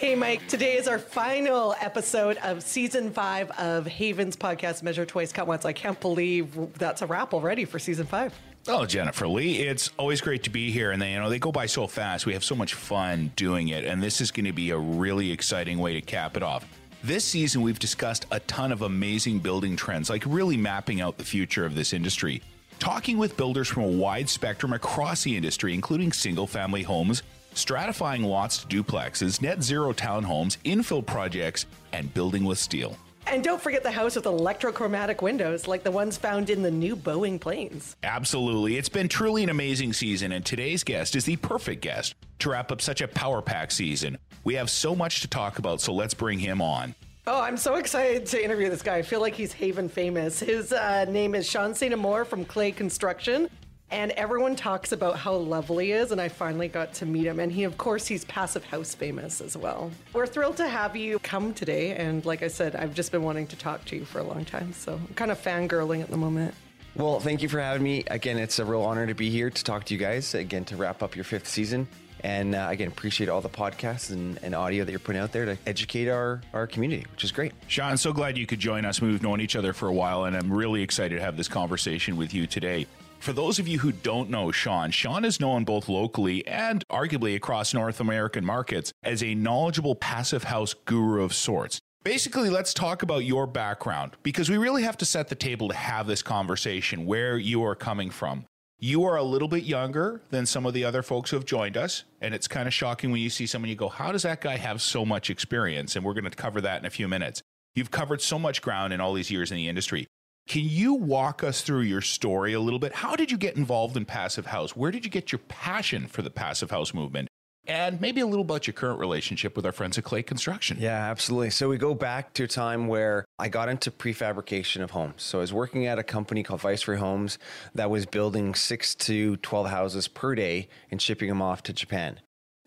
Hey, Mike. Today is our final episode of season five of Haven's podcast, Measure Twice, Cut Once. I can't believe that's a wrap already for season five. Oh, Jennifer Lee, it's always great to be here. And they, you know, they go by so fast. We have so much fun doing it. And this is going to be a really exciting way to cap it off. This season, we've discussed a ton of amazing building trends, like really mapping out the future of this industry. Talking with builders from a wide spectrum across the industry, including single family homes, stratifying lots to duplexes, net zero townhomes, infill projects, and building with steel. And don't forget the house with electrochromatic windows like the ones found in the new Boeing planes. Absolutely. It's been truly an amazing season, and today's guest is the perfect guest to wrap up such a power pack season. We have so much to talk about, so let's bring him on. Oh, I'm so excited to interview this guy. I feel like he's Haven famous. His uh, name is Shaun St-Amour from Clay Construction. And everyone talks about how lovely he is, and I finally got to meet him. And he, of course, he's Passive House famous as well. We're thrilled to have you come today. And like I said, I've just been wanting to talk to you for a long time. So I'm kind of fangirling at the moment. Well, thank you for having me. Again, it's a real honor to be here to talk to you guys, again, to wrap up your fifth season. And uh, again, appreciate all the podcasts and, and, audio that you're putting out there to educate our, our community, which is great. Shaun, so glad you could join us. We've known each other for a while, and I'm really excited to have this conversation with you today. For those of you who don't know Shaun, Shaun is known both locally and arguably across North American markets as a knowledgeable passive house guru of sorts. Basically, let's talk about your background because we really have to set the table to have this conversation where you are coming from. You are a little bit younger than some of the other folks who have joined us, and it's kind of shocking when you see someone you go, How does that guy have so much experience? And we're going to cover that in a few minutes. You've covered so much ground in all these years in the industry. Can you walk us through your story a little bit? How did you get involved in Passive House? Where did you get your passion for the Passive House movement? And maybe a little about your current relationship with our friends at Clay Construction. Yeah, absolutely. So we go back to a time where I got into prefabrication of homes. So I was working at a company called Viceroy Homes that was building six to 12 houses per day and shipping them off to Japan.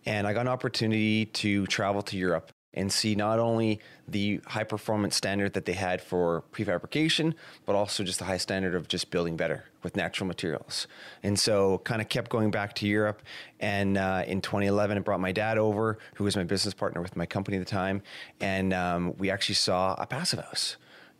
And I got an opportunity to travel to Europe and see not only the high performance standard that they had for prefabrication, but also just the high standard of just building better with natural materials. And so, kind of kept going back to Europe. And uh, in 2011, I brought my dad over, who was my business partner with my company at the time, and um, we actually saw a passive house.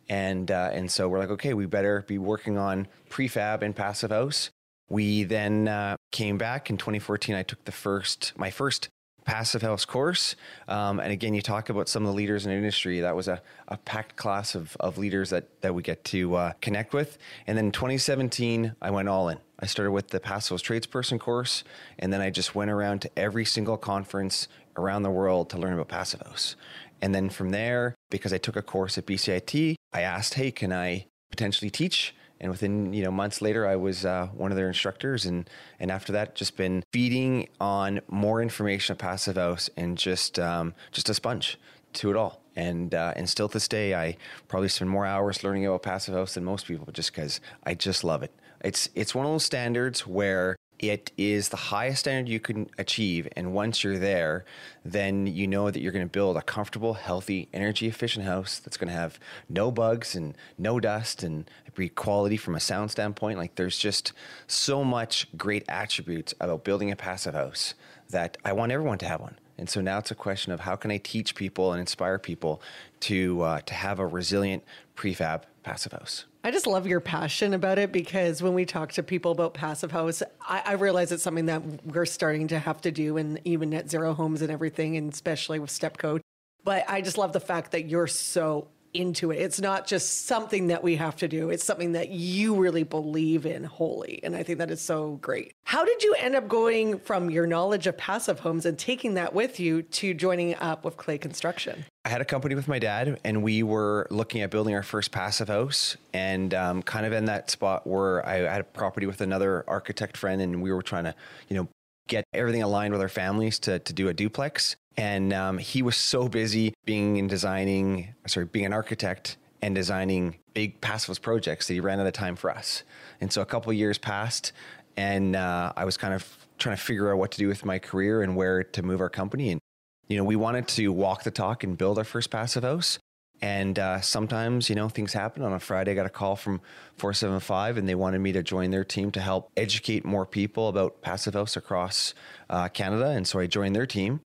And uh, and so we're like, okay, we better be working on prefab and passive house. We then uh, came back in 2014. I took the first my first passive house course. Um, and again, you talk about some of the leaders in the industry. That was a, a packed class of, of leaders that, that we get to uh, connect with. And then in 2017, I went all in. I started with the Passive House Tradesperson course, and then I just went around to every single conference around the world to learn about Passive House. And then from there, because I took a course at BCIT, I asked, hey, can I potentially teach? And within you know months later i was uh, one of their instructors. And and after that just been feeding on more information of passive house and just um, just a sponge to it all. And uh, and still to this day i probably spend more hours learning about passive house than most people just because i just love it. It's it's one of those standards where it is the highest standard you can achieve. And once you're there, then you know that you're going to build a comfortable, healthy, energy efficient house that's going to have no bugs and no dust and be quality from a sound standpoint. Like there's just so much great attributes about building a passive house that I want everyone to have one. And so now it's a question of how can I teach people and inspire people to uh, to have a resilient prefab passive house. I just love your passion about it because when we talk to people about passive house, I, I, realize it's something that we're starting to have to do in even net zero homes and everything, and especially with step code. But I just love the fact that you're so into it. It's not just something that we have to do, it's something that you really believe in wholly. And I think that is so great. How did you end up going from your knowledge of passive homes and taking that with you to joining up with Clay Construction? I had a company with my dad, and we were looking at building our first passive house, and um, kind of in that spot where I had a property with another architect friend, and we were trying to, you know, get everything aligned with our families to to do a duplex. And um, he was so busy being in designing, sorry, being an architect and designing big passive house projects that he ran out of time for us. And so a couple years passed, and uh, I was kind of trying to figure out what to do with my career and where to move our company. And you know, we wanted to walk the talk and build our first passive house. And uh, sometimes, you know, things happen. On a Friday, I got a call from 475 and they wanted me to join their team to help educate more people about Passive House across uh, Canada. And so I joined their team.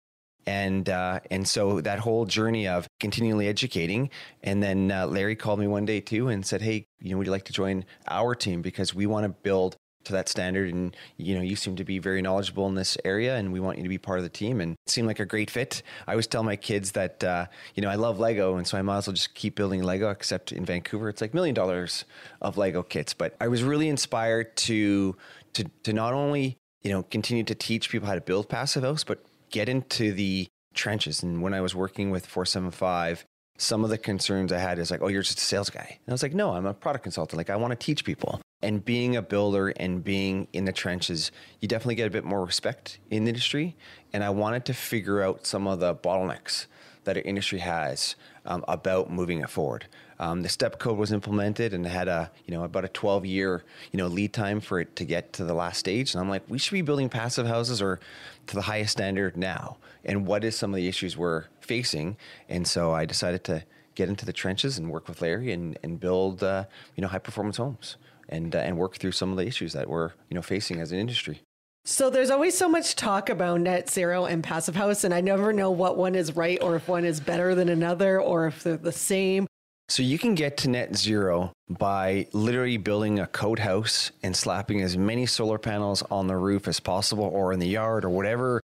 And uh, and so that whole journey of continually educating, and then uh, Larry called me one day too and said, "Hey, you know, would you like to join our team? Because we want to build to that standard and you know you seem to be very knowledgeable in this area and we want you to be part of the team. And it seemed like a great fit. I always tell my kids that uh, you know i love lego and so i might as well just keep building lego except in vancouver it's like million dollars of lego kits. But i was really inspired to to to not only you know continue to teach people how to build passive house but get into the trenches and when i was working with 475 some of the concerns I had is like, oh, you're just a sales guy. And I was like, no, I'm a product consultant. Like, I want to teach people. And being a builder and being in the trenches, you definitely get a bit more respect in the industry. And I wanted to figure out some of the bottlenecks that our industry has um, about moving it forward. Um, the step code was implemented and had a you know about a 12 year you know lead time for it to get to the last stage. And I'm like, we should be building passive houses or to the highest standard now. And what is some of the issues we're facing? And so I decided to get into the trenches and work with Larry and, and build uh, you know high performance homes and uh, and work through some of the issues that we're you know facing as an industry. So there's always so much talk about net zero and passive house, and I never know what one is right or if one is better than another or if they're the same. So you can get to net zero by literally building a code house and slapping as many solar panels on the roof as possible or in the yard or whatever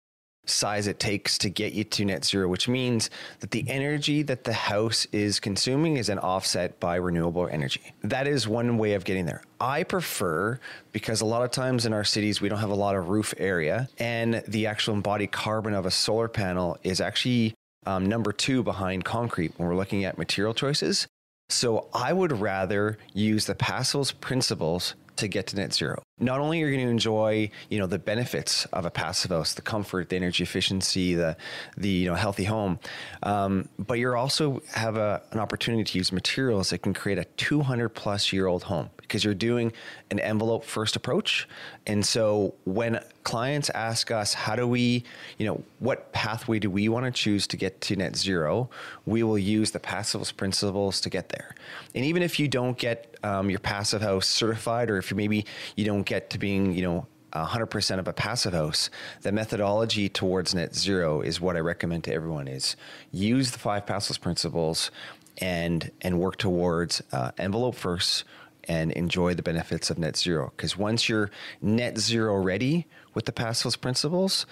size it takes to get you to net zero, which means that the energy that the house is consuming is an offset by renewable energy. That is one way of getting there. I prefer because a lot of times in our cities we don't have a lot of roof area, and the actual embodied carbon of a solar panel is actually um, number two behind concrete when we're looking at material choices. So I would rather use the Passivhaus principles to get to net zero. Not only are you going to enjoy, you know, the benefits of a passive house, the comfort, the energy efficiency, the the you know healthy home, um, but you're also have a, an opportunity to use materials that can create a 200 plus year old home because you're doing an envelope first approach. And so when clients ask us, how do we, you know, what pathway do we want to choose to get to net zero? We will use the passive principles to get there. And even if you don't get um, your passive house certified, or if you maybe you don't get to being, you know, 100% of a passive house, the methodology towards net zero is what I recommend to everyone is use the five Passivhaus principles and and work towards uh, envelope first and enjoy the benefits of net zero because once you're net zero ready with the Passivhaus principles,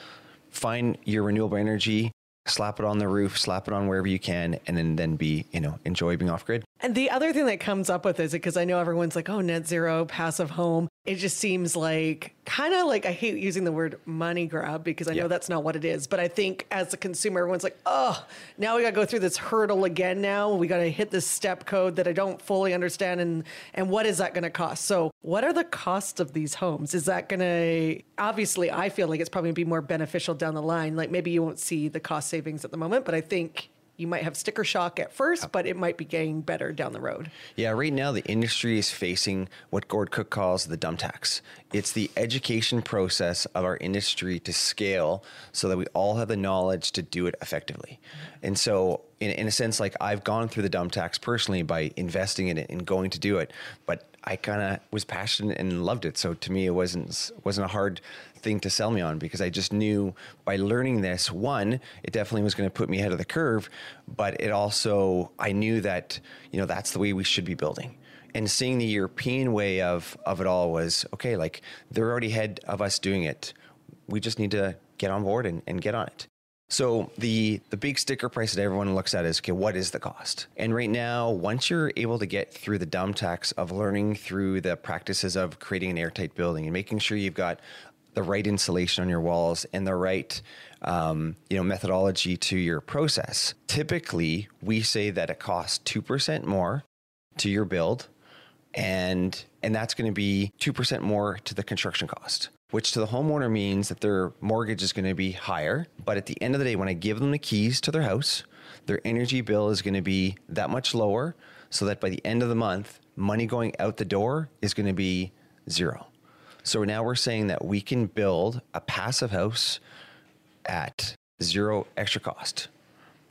find your renewable energy slap it on the roof, slap it on wherever you can, and then, then be, you know, enjoy being off grid. And the other thing that comes up with is because I know everyone's like, oh, net zero, passive home. It just seems like kind of like I hate using the word money grab because I yeah. know that's not what it is. But I think as a consumer, everyone's like, oh, now we got to go through this hurdle again. Now we got to hit this step code that I don't fully understand. And, and what is that going to cost? So, what are the costs of these homes? Is that going to, obviously, I feel like it's probably be more beneficial down the line. Like maybe you won't see the cost savings at the moment, but I think you might have sticker shock at first, but it might be getting better down the road. Yeah, right now the industry is facing what Gord Cooke calls the dumb tax. It's the education process of our industry to scale so that we all have the knowledge to do it effectively. And so, in, in a sense, like I've gone through the dumb tax personally by investing in it and going to do it, but I kind of was passionate and loved it. So to me, it wasn't wasn't a hard thing to sell me on because I just knew by learning this, one, it definitely was going to put me ahead of the curve, but it also, I knew that, you know, that's the way we should be building. And seeing the European way of, of it all was okay, like they're already ahead of us doing it. We just need to get on board and, and get on it. So the the big sticker price that everyone looks at is okay, what is the cost? And right now, once you're able to get through the dumb tax of learning through the practices of creating an airtight building and making sure you've got the right insulation on your walls and the right um, you know methodology to your process. Typically, we say that it costs two percent more to your build, and and that's going to be two percent more to the construction cost. Which to the homeowner means that their mortgage is going to be higher. But at the end of the day, when I give them the keys to their house, their energy bill is going to be that much lower so that by the end of the month, money going out the door is going to be zero. So now we're saying that we can build a passive house at zero extra cost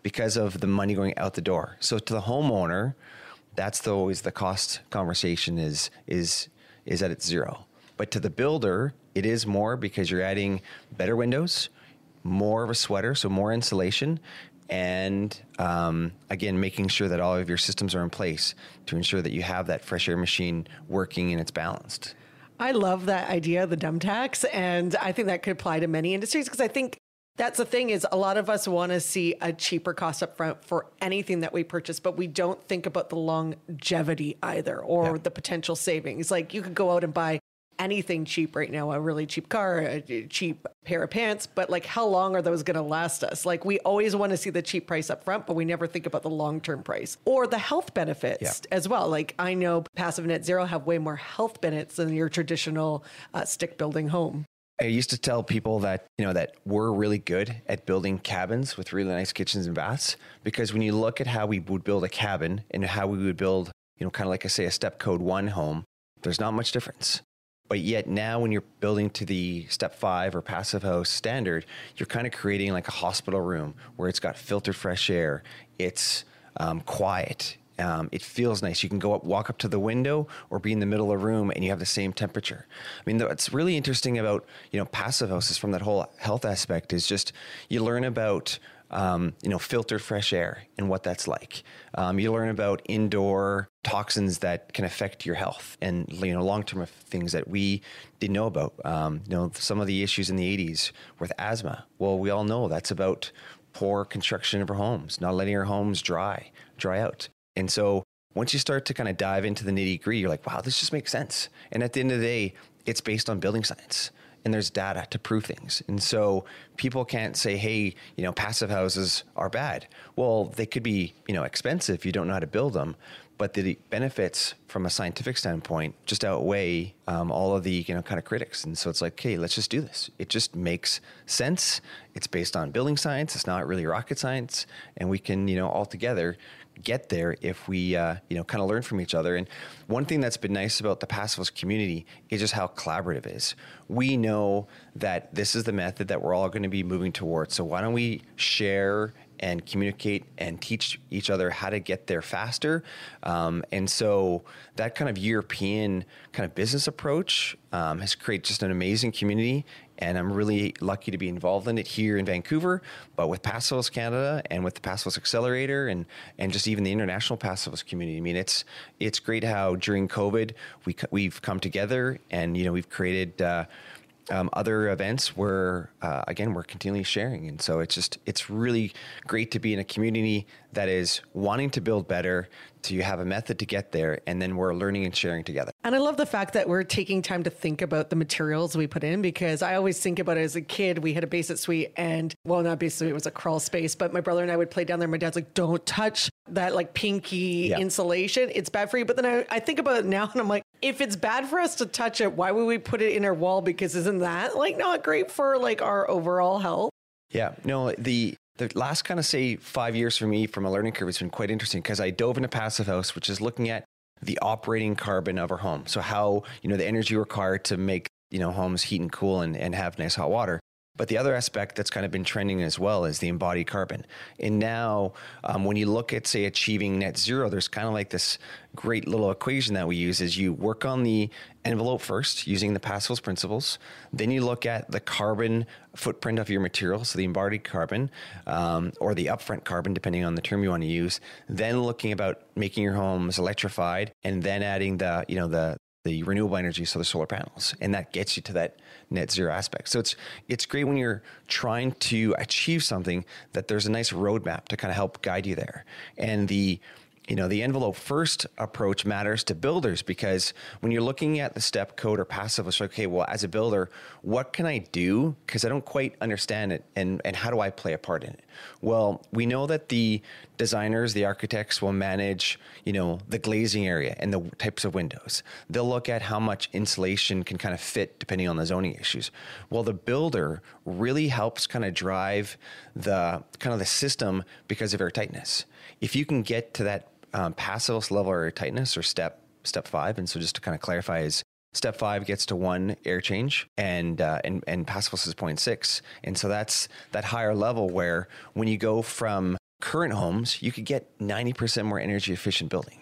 because of the money going out the door. So to the homeowner, that's the, always the cost conversation is is is at its zero. But to the builder, it is more because you're adding better windows, more of a sweater, so more insulation, and um, again, making sure that all of your systems are in place to ensure that you have that fresh air machine working and it's balanced. I love that idea of the dumb tax, and I think that could apply to many industries because I think that's the thing is a lot of us want to see a cheaper cost up front for anything that we purchase, but we don't think about the longevity either or yeah. the potential savings. Like you could go out and buy anything cheap right now a really cheap car a cheap pair of pants but like how long are those going to last us like we always want to see the cheap price up front but we never think about the long-term price or the health benefits yeah. as well like i know passive net zero have way more health benefits than your traditional uh, stick building home I used to tell people that, you know, that we're really good at building cabins with really nice kitchens and baths because when you look at how we would build a cabin and how we would build, you know, kind of like I say a step code 1 home, there's not much difference. But yet now, when you're building to the step five or passive house standard, you're kind of creating like a hospital room where it's got filtered fresh air. It's um, quiet. Um, it feels nice. You can go up, walk up to the window, or be in the middle of a room, and you have the same temperature. I mean, what's really interesting about you know passive houses from that whole health aspect is just you learn about um, you know, filtered fresh air and what that's like. Um, you learn about indoor toxins that can affect your health and you know long term things that we didn't know about. Um, you know, some of the issues in the '80s with asthma. Well, we all know that's about poor construction of our homes, not letting our homes dry, dry out. And so once you start to kind of dive into the nitty gritty, you're like, wow, this just makes sense. And at the end of the day, it's based on building science and there's data to prove things. And so people can't say, hey, you know, passive houses are bad. Well, they could be, you know, expensive you don't know how to build them, but the benefits from a scientific standpoint just outweigh um, all of the, you know, kind of critics. And so it's like, okay, let's just do this. It just makes sense. It's based on building science. It's not really rocket science. And we can, you know, all together get there if we uh, you know kind of learn from each other. And one thing that's been nice about the Passivhaus community is just how collaborative it is. We know that this is the method that we're all going to be moving towards. So why don't we share and communicate and teach each other how to get there faster. Um, and so that kind of European kind of business approach um, has created just an amazing community and I'm really lucky to be involved in it here in Vancouver, but with Passivhaus Canada and with the Passivhaus Accelerator and and just even the international Passivhaus community. I mean, it's it's great how during COVID we we've come together and you know we've created. Uh, um, other events where uh, again we're continually sharing. And so it's just it's really great to be in a community that is wanting to build better so you have a method to get there, and then we're learning and sharing together. And I love the fact that we're taking time to think about the materials we put in because I always think about it as a kid. We had a basement suite, and well, not basement suite, it was a crawl space, but my brother and I would play down there. My dad's like, don't touch that like pinky yeah. insulation. It's bad for you. But then I, I think about it now, and I'm like, if it's bad for us to touch it, why would we put it in our wall? Because isn't that like not great for like our overall health? Yeah, no, the the last kind of say five years for me from a learning curve has been quite interesting because I dove into Passive House, which is looking at the operating carbon of our home. So how, you know, the energy required to make, you know, homes heat and cool and, and have nice hot water. But the other aspect that's kind of been trending as well is the embodied carbon. And now, um, when you look at, say, achieving net zero, there's kind of like this great little equation that we use is you work on the envelope first using the Passivhaus principles. Then you look at the carbon footprint of your material, so the embodied carbon um, or the upfront carbon, depending on the term you want to use. Then looking about making your homes electrified, and then adding the you know the the renewable energy, so the solar panels, and that gets you to that net zero aspect. So it's it's great when you're trying to achieve something that there's a nice roadmap to kind of help guide you there. And the you know, the envelope first approach matters to builders because when you're looking at the step code or passive, it's like, okay, well, as a builder, what can I do? Because I don't quite understand it and, and how do I play a part in it? Well, we know that the designers, the architects will manage, you know, the glazing area and the types of windows. They'll look at how much insulation can kind of fit depending on the zoning issues. Well, the builder really helps kind of drive the kind of the system because of air tightness. If you can get to that um, Passivhaus level or tightness or step step five. And so just to kind of clarify is step five gets to one air change and uh, and and Passivhaus is 0.6. And so that's that higher level where when you go from current homes, you could get 90% more energy efficient building.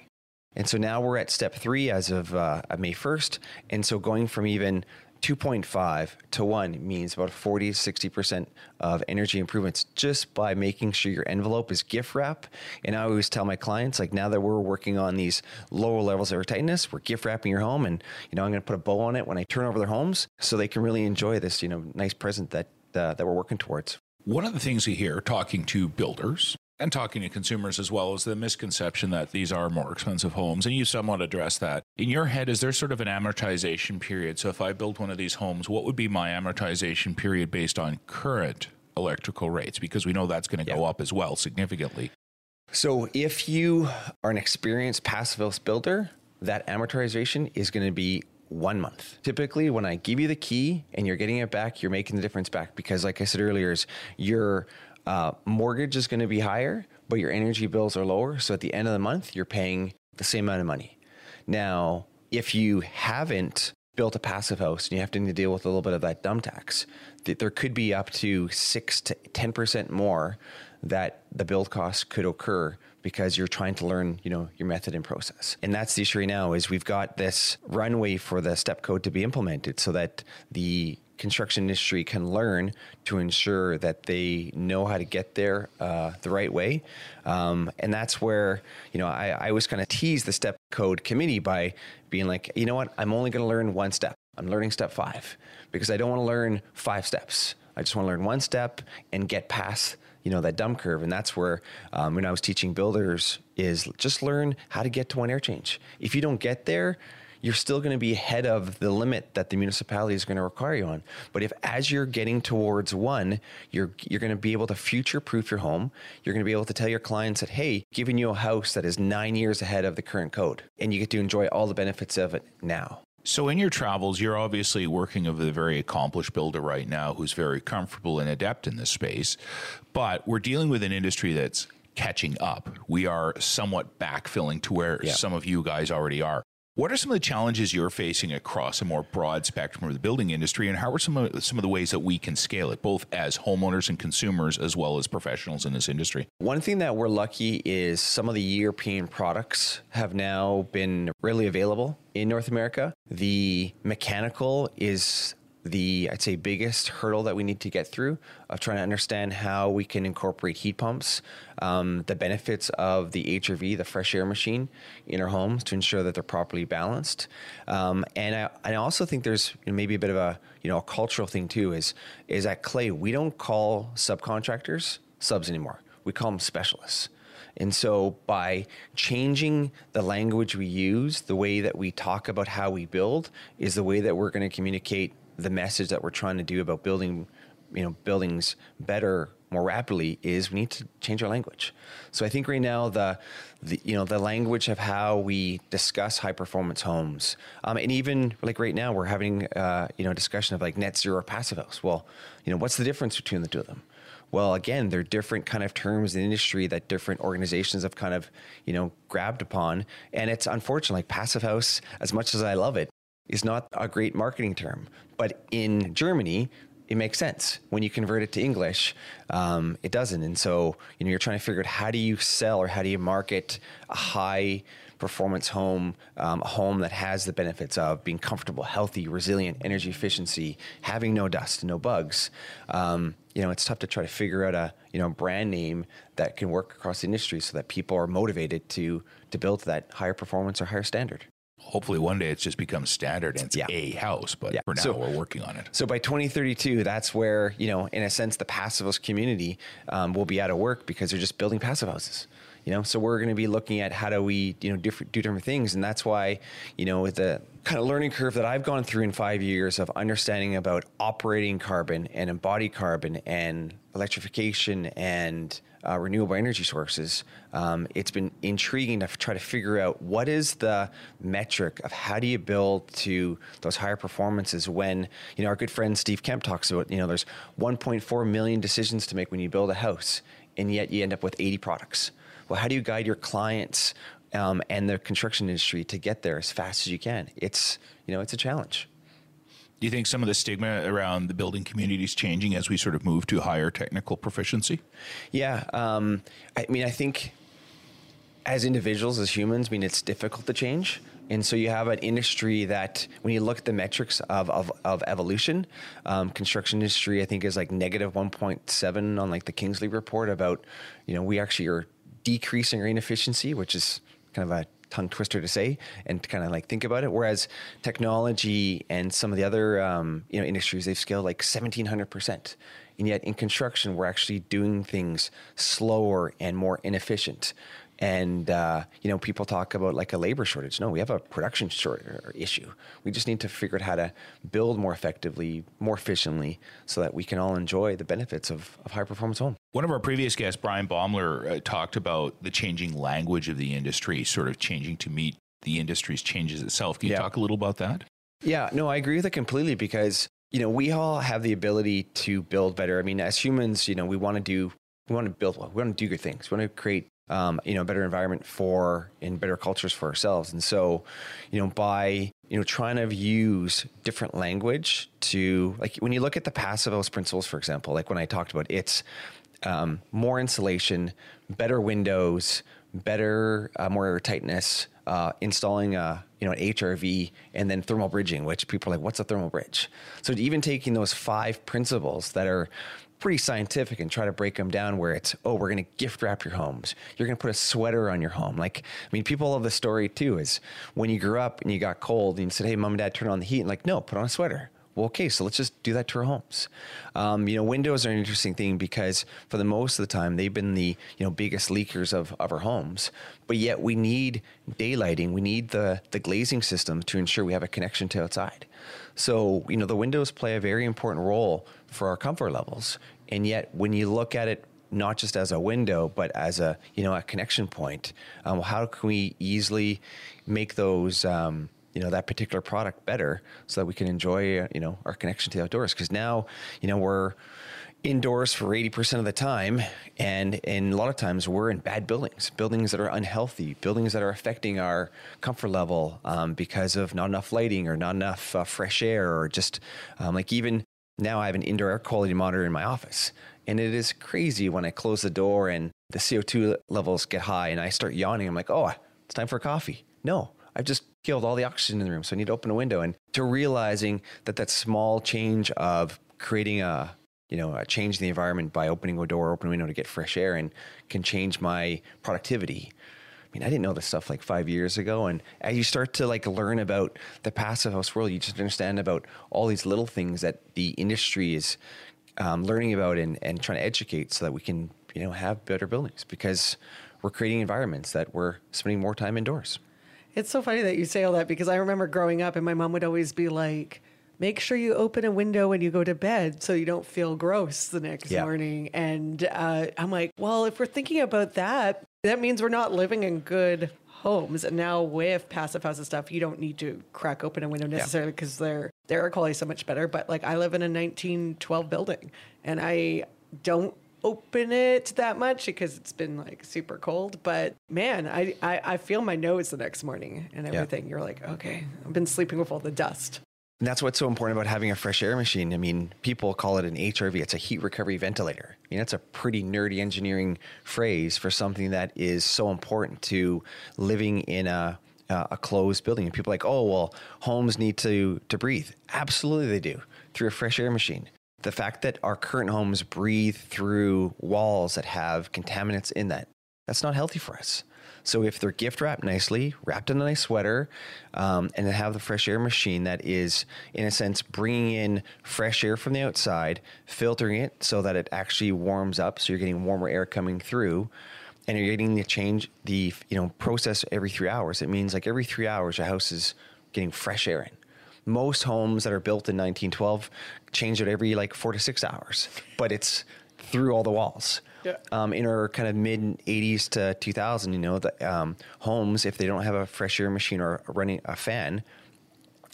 And so now we're at step three as of uh, May 1st. And so going from even 2.5 to 1 means about 40 60% of energy improvements just by making sure your envelope is gift wrap. And I always tell my clients, like now that we're working on these lower levels of air tightness, we're gift wrapping your home and, you know, I'm going to put a bow on it when I turn over their homes so they can really enjoy this, you know, nice present that, uh, that we're working towards. One of the things we hear talking to builders and talking to consumers as well is the misconception that these are more expensive homes. And you somewhat address that. In your head, is there sort of an amortization period? So if I build one of these homes, what would be my amortization period based on current electrical rates? Because we know that's going to yeah. go up as well significantly. So if you are an experienced passive house builder, that amortization is going to be one month. Typically, when I give you the key and you're getting it back, you're making the difference back because, like I said earlier, is your uh, mortgage is going to be higher, but your energy bills are lower. So at the end of the month, you're paying the same amount of money. Now, if you haven't built a passive house and you have to deal with a little bit of that dumb tax, there could be up to six to 10% more that the build cost could occur because you're trying to learn, you know, your method and process. And that's the issue right now is we've got this runway for the step code to be implemented so that the construction industry can learn to ensure that they know how to get there uh, the right way. Um, and that's where, you know, I, I was kind of tease the step code committee by being like, you know what, I'm only going to learn one step. I'm learning step five because I don't want to learn five steps. I just want to learn one step and get past you know that dump curve and that's where um, when i was teaching builders is just learn how to get to one air change if you don't get there you're still going to be ahead of the limit that the municipality is going to require you on. But if as you're getting towards one, you're you're going to be able to future proof your home. You're going to be able to tell your clients that hey, giving you a house that is 9 years ahead of the current code and you get to enjoy all the benefits of it now. So, in your travels, you're obviously working with a very accomplished builder right now who's very comfortable and adept in this space. But we're dealing with an industry that's catching up. We are somewhat backfilling to where yeah. some of you guys already are. What are some of the challenges you're facing across a more broad spectrum of the building industry, and how are some of some of the ways that we can scale it, both as homeowners and consumers, as well as professionals in this industry? One thing that we're lucky is some of the European products have now been readily available in North America. The mechanical is the I'd say biggest hurdle that we need to get through of trying to understand how we can incorporate heat pumps, um, the benefits of the HRV, the fresh air machine, in our homes to ensure that they're properly balanced. Um, and I, I, also think there's maybe a bit of a you know a cultural thing too. Is is at Clay we don't call subcontractors subs anymore. We call them specialists. And so by changing the language we use, the way that we talk about how we build is the way that we're going to communicate the message that we're trying to do about building, you know, buildings better more rapidly is we need to change our language. So I think right now the, the you know the language of how we discuss high performance homes, um, and even like right now we're having uh, you know a discussion of like net zero passive house. Well, you know what's the difference between the two of them? Well, again, they're different kind of terms in industry that different organizations have kind of, you know, grabbed upon. And it's unfortunate, like passive house, as much as I love it, is not a great marketing term. But in Germany, it makes sense. When you convert it to English, um, it doesn't. And so, you know, you're trying to figure out how do you sell or how do you market a high performance home, um, a home that has the benefits of being comfortable, healthy, resilient, energy efficiency, having no dust, no bugs. Um, you know, it's tough to try to figure out a you know brand name that can work across the industry so that people are motivated to to build that higher performance or higher standard hopefully one day it's just becomes standard and it's yeah. a house. But yeah. for now, so, we're working on it. So by 2032, that's where you know, in a sense, the passive house community um, will be out of work because they're just building passive houses. You know, so we're going to be looking at how do we you know different, do different things, and that's why you know with the kind of learning curve that I've gone through in five years of understanding about operating carbon and embodied carbon and electrification and uh, renewable energy sources, um, it's been intriguing to try to figure out what is the metric of how do you build to those higher performances when, you know, our good friend Steve Kemp talks about, you know, there's 1.4 million decisions to make when you build a house, and yet you end up with 80 products. Well, how do you guide your clients um, and the construction industry to get there as fast as you can? It's, you know, it's a challenge. Do you think some of the stigma around the building community is changing as we sort of move to higher technical proficiency? Yeah. Um, I mean, I think as individuals, as humans, I mean, it's difficult to change. And so you have an industry that, when you look at the metrics of, of, of evolution, um, construction industry, I think, is like negative 1.7 on like the McKinsey report about, you know, we actually are decreasing our inefficiency, which is kind of a tongue twister to say and to kind of like think about it. Whereas technology and some of the other um, you know industries, they've scaled like 1700 percent. And yet in construction, we're actually doing things slower and more inefficient. And uh, you know, people talk about like a labor shortage. No, we have a production short uh, issue. We just need to figure out how to build more effectively, more efficiently, so that we can all enjoy the benefits of, of high performance home. One of our previous guests, Bryan Baeumler, uh, talked about the changing language of the industry, sort of changing to meet the industry's changes itself. Can you Yeah. talk a little about that? Yeah, no, I agree with it completely because you know we all have the ability to build better. I mean, as humans, you know, we want to do, we want to build well, we want to do good things. We want to create, um, you know, better environment for and better cultures for ourselves. And so, you know, by you know trying to use different language to like when you look at the passive house principles, for example, like when I talked about it's um, more insulation, better windows, better uh, more air tightness, uh, installing a you know an HRV, and then thermal bridging, which people are like, what's a thermal bridge? So even taking those five principles that are pretty scientific and try to break them down where it's oh we're going to gift wrap your homes you're going to put a sweater on your home like i mean people love the story too is when you grew up and you got cold and you said hey mom and dad turn on the heat and like no put on a sweater well, okay, so let's just do that to our homes. Um, you know, windows are an interesting thing because for the most of the time they've been the you know biggest leakers of, of our homes. But yet we need daylighting, we need the the glazing system to ensure we have a connection to outside. So you know the windows play a very important role for our comfort levels. And yet when you look at it not just as a window, but as a you know a connection point. Um, how can we easily make those um, you know that particular product better so that we can enjoy you know our connection to the outdoors? Because now you know we're indoors for 80% of the time and and a lot of times we're in bad buildings buildings that are unhealthy buildings that are affecting our comfort level um, because of not enough lighting or not enough uh, fresh air or just um, like even now i have an indoor air quality monitor in my office and it is crazy when i close the door and the co2 levels get high and i start yawning i'm like oh it's time for coffee no i've just killed all the oxygen in the room so i need to open a window and to realizing that that small change of creating a you know, uh, change in the environment by opening a door, open a window to get fresh air, and can change my productivity. I mean, I didn't know this stuff like five years ago, and as you start to like learn about the passive house world, you just understand about all these little things that the industry is um, learning about and, and trying to educate, so that we can you know have better buildings because we're creating environments that we're spending more time indoors. It's so funny that you say all that because I remember growing up and my mom would always be like, make sure you open a window when you go to bed so you don't feel gross the next Yeah. morning. And uh, I'm like, well, if we're thinking about that, that means we're not living in good homes. And now with passive house and stuff, you don't need to crack open a window necessarily because their their air quality is so much better. But like I live in a 1912 building and I don't open it that much because it's been like super cold. But man, I, I, I feel my nose the next morning and everything. You're like, okay, I've been sleeping with all the dust. And that's what's so important about having a fresh air machine. I mean, people call it an HRV. It's a heat recovery ventilator. I mean, that's a pretty nerdy engineering phrase for something that is so important to living in a uh, a closed building. And people are like, oh, well, homes need to to breathe. Absolutely, they do through a fresh air machine. The fact that our current homes breathe through walls that have contaminants in that, that's not healthy for us. So if they're gift wrapped nicely, wrapped in a nice sweater, um, and then have the fresh air machine that is, in a sense, bringing in fresh air from the outside, filtering it so that it actually warms up, so you're getting warmer air coming through, and you're getting the change the you know process every three hours. It means like every three hours, your house is getting fresh air in. Most homes that are built in 1912 change it every like four to six hours, but it's through all the walls Yeah. um, in our kind of mid 80s to 2000, you know, the um, homes, if they don't have a fresh air machine or running a fan,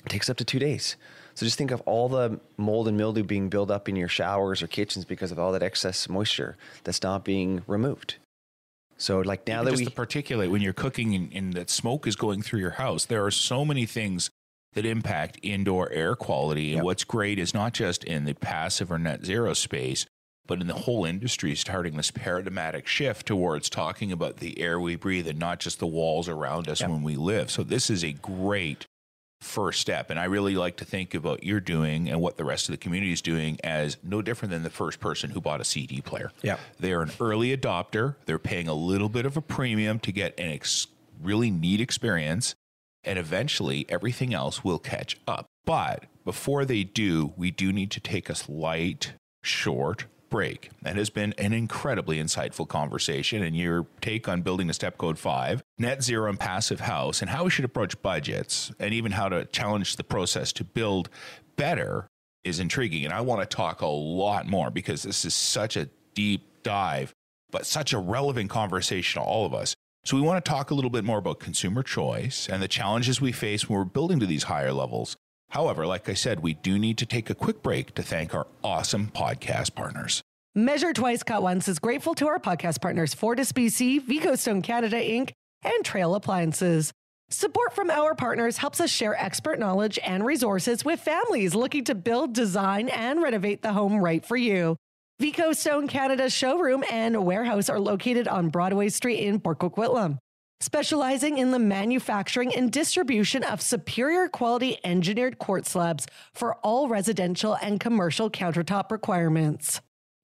it takes up to two days. So just think of all the mold and mildew being built up in your showers or kitchens because of all that excess moisture that's not being removed. So like now that just we, the particulate when you're cooking and, and that smoke is going through your house. There are so many things that impact indoor air quality. And Yep. what's great is not just in the passive or net zero space, but in the whole industry starting this paradigmatic shift towards talking about the air we breathe and not just the walls around us yep. when we live. So this is a great first step. And I really like to think about you're doing and what the rest of the community is doing as no different than the first person who bought a CD player. Yeah. They're an early adopter. They're paying a little bit of a premium to get an ex- really neat experience. And eventually everything else will catch up. But before they do, we do need to take a slight, short break. That has been an incredibly insightful conversation, and your take on building a step code five, net zero and passive house, and how we should approach budgets, and even how to challenge the process to build better is intriguing. And I want to talk a lot more because this is such a deep dive, but such a relevant conversation to all of us. So, we want to talk a little bit more about consumer choice and the challenges we face when we're building to these higher levels However, like I said, we do need to take a quick break to thank our awesome podcast partners. Measure Twice Cut Once is grateful to our podcast partners Fortis BC, VicoStone Canada Inc., and Trail Appliances. Support from our partners helps us share expert knowledge and resources with families looking to build, design, and renovate the home right for you. VicoStone Canada's showroom and warehouse are located on Broadway Street in Port Coquitlam specializing in the manufacturing and distribution of superior quality engineered quartz slabs for all residential and commercial countertop requirements.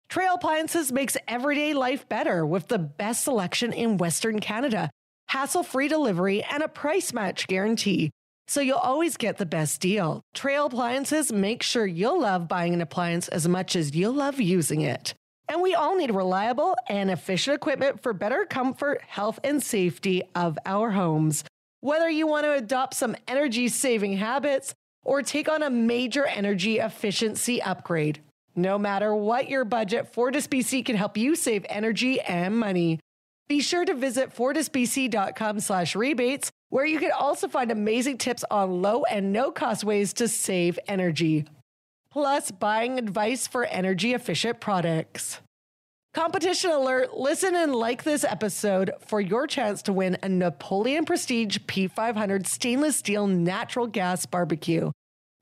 Trail Appliances makes everyday life better with the best selection in Western Canada, hassle free delivery, and a price match guarantee. So you'll always get the best deal. Trail Appliances make sure you'll love buying an appliance as much as you'll love using it. And we all need reliable and efficient equipment for better comfort, health, and safety of our homes. Whether you want to adopt some energy saving habits or take on a major energy efficiency upgrade, no matter what your budget, Fortis BC can help you save energy and money. Be sure to visit fortisbc.com slash rebates, where you can also find amazing tips on low and no cost ways to save energy plus buying advice for energy efficient products. Competition alert, listen and like this episode for your chance to win a Napoleon Prestige P500 stainless steel natural gas barbecue.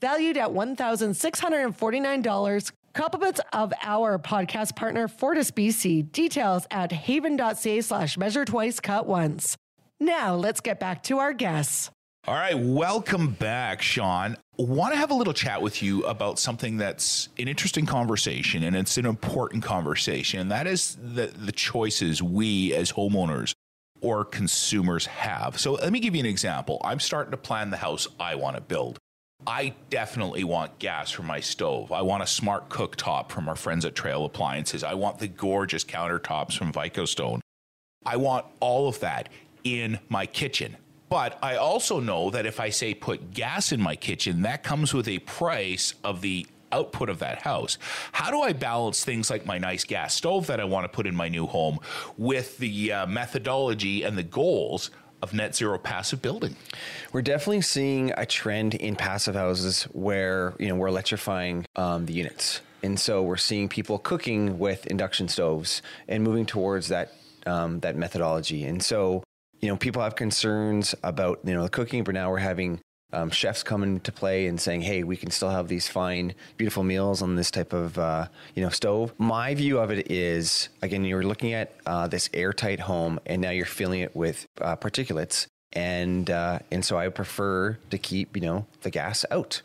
Valued at $1,649, compliments of our podcast partner Fortis BC. Details at haven.ca slash measure twice cut once. Now let's get back to our guests. All right, welcome back, Shaun. Want to have a little chat with you about something that's an interesting conversation and it's an important conversation, and that is the, the choices we as homeowners or consumers have. So let me give you an example. I'm starting to plan the house I want to build. I definitely want gas for my stove. I want a smart cooktop from our friends at Trail Appliances. I want the gorgeous countertops from VicoStone. I want all of that in my kitchen. But I also know that if I say put gas in my kitchen, that comes with a price of the output of that house. How do I balance things like my nice gas stove that I want to put in my new home with the uh, methodology and the goals of net zero passive building? We're definitely seeing a trend in passive houses where you know we're electrifying um, the units, and so we're seeing people cooking with induction stoves and moving towards that um, that methodology. And so you know, people have concerns about, you know, the cooking, but now we're having um, chefs come into play and saying, "Hey, we can still have these fine, beautiful meals on this type of uh, you know stove." My view of it is, again, you're looking at uh, this airtight home, and now you're filling it with uh, particulates, and uh, and so I prefer to keep you know the gas out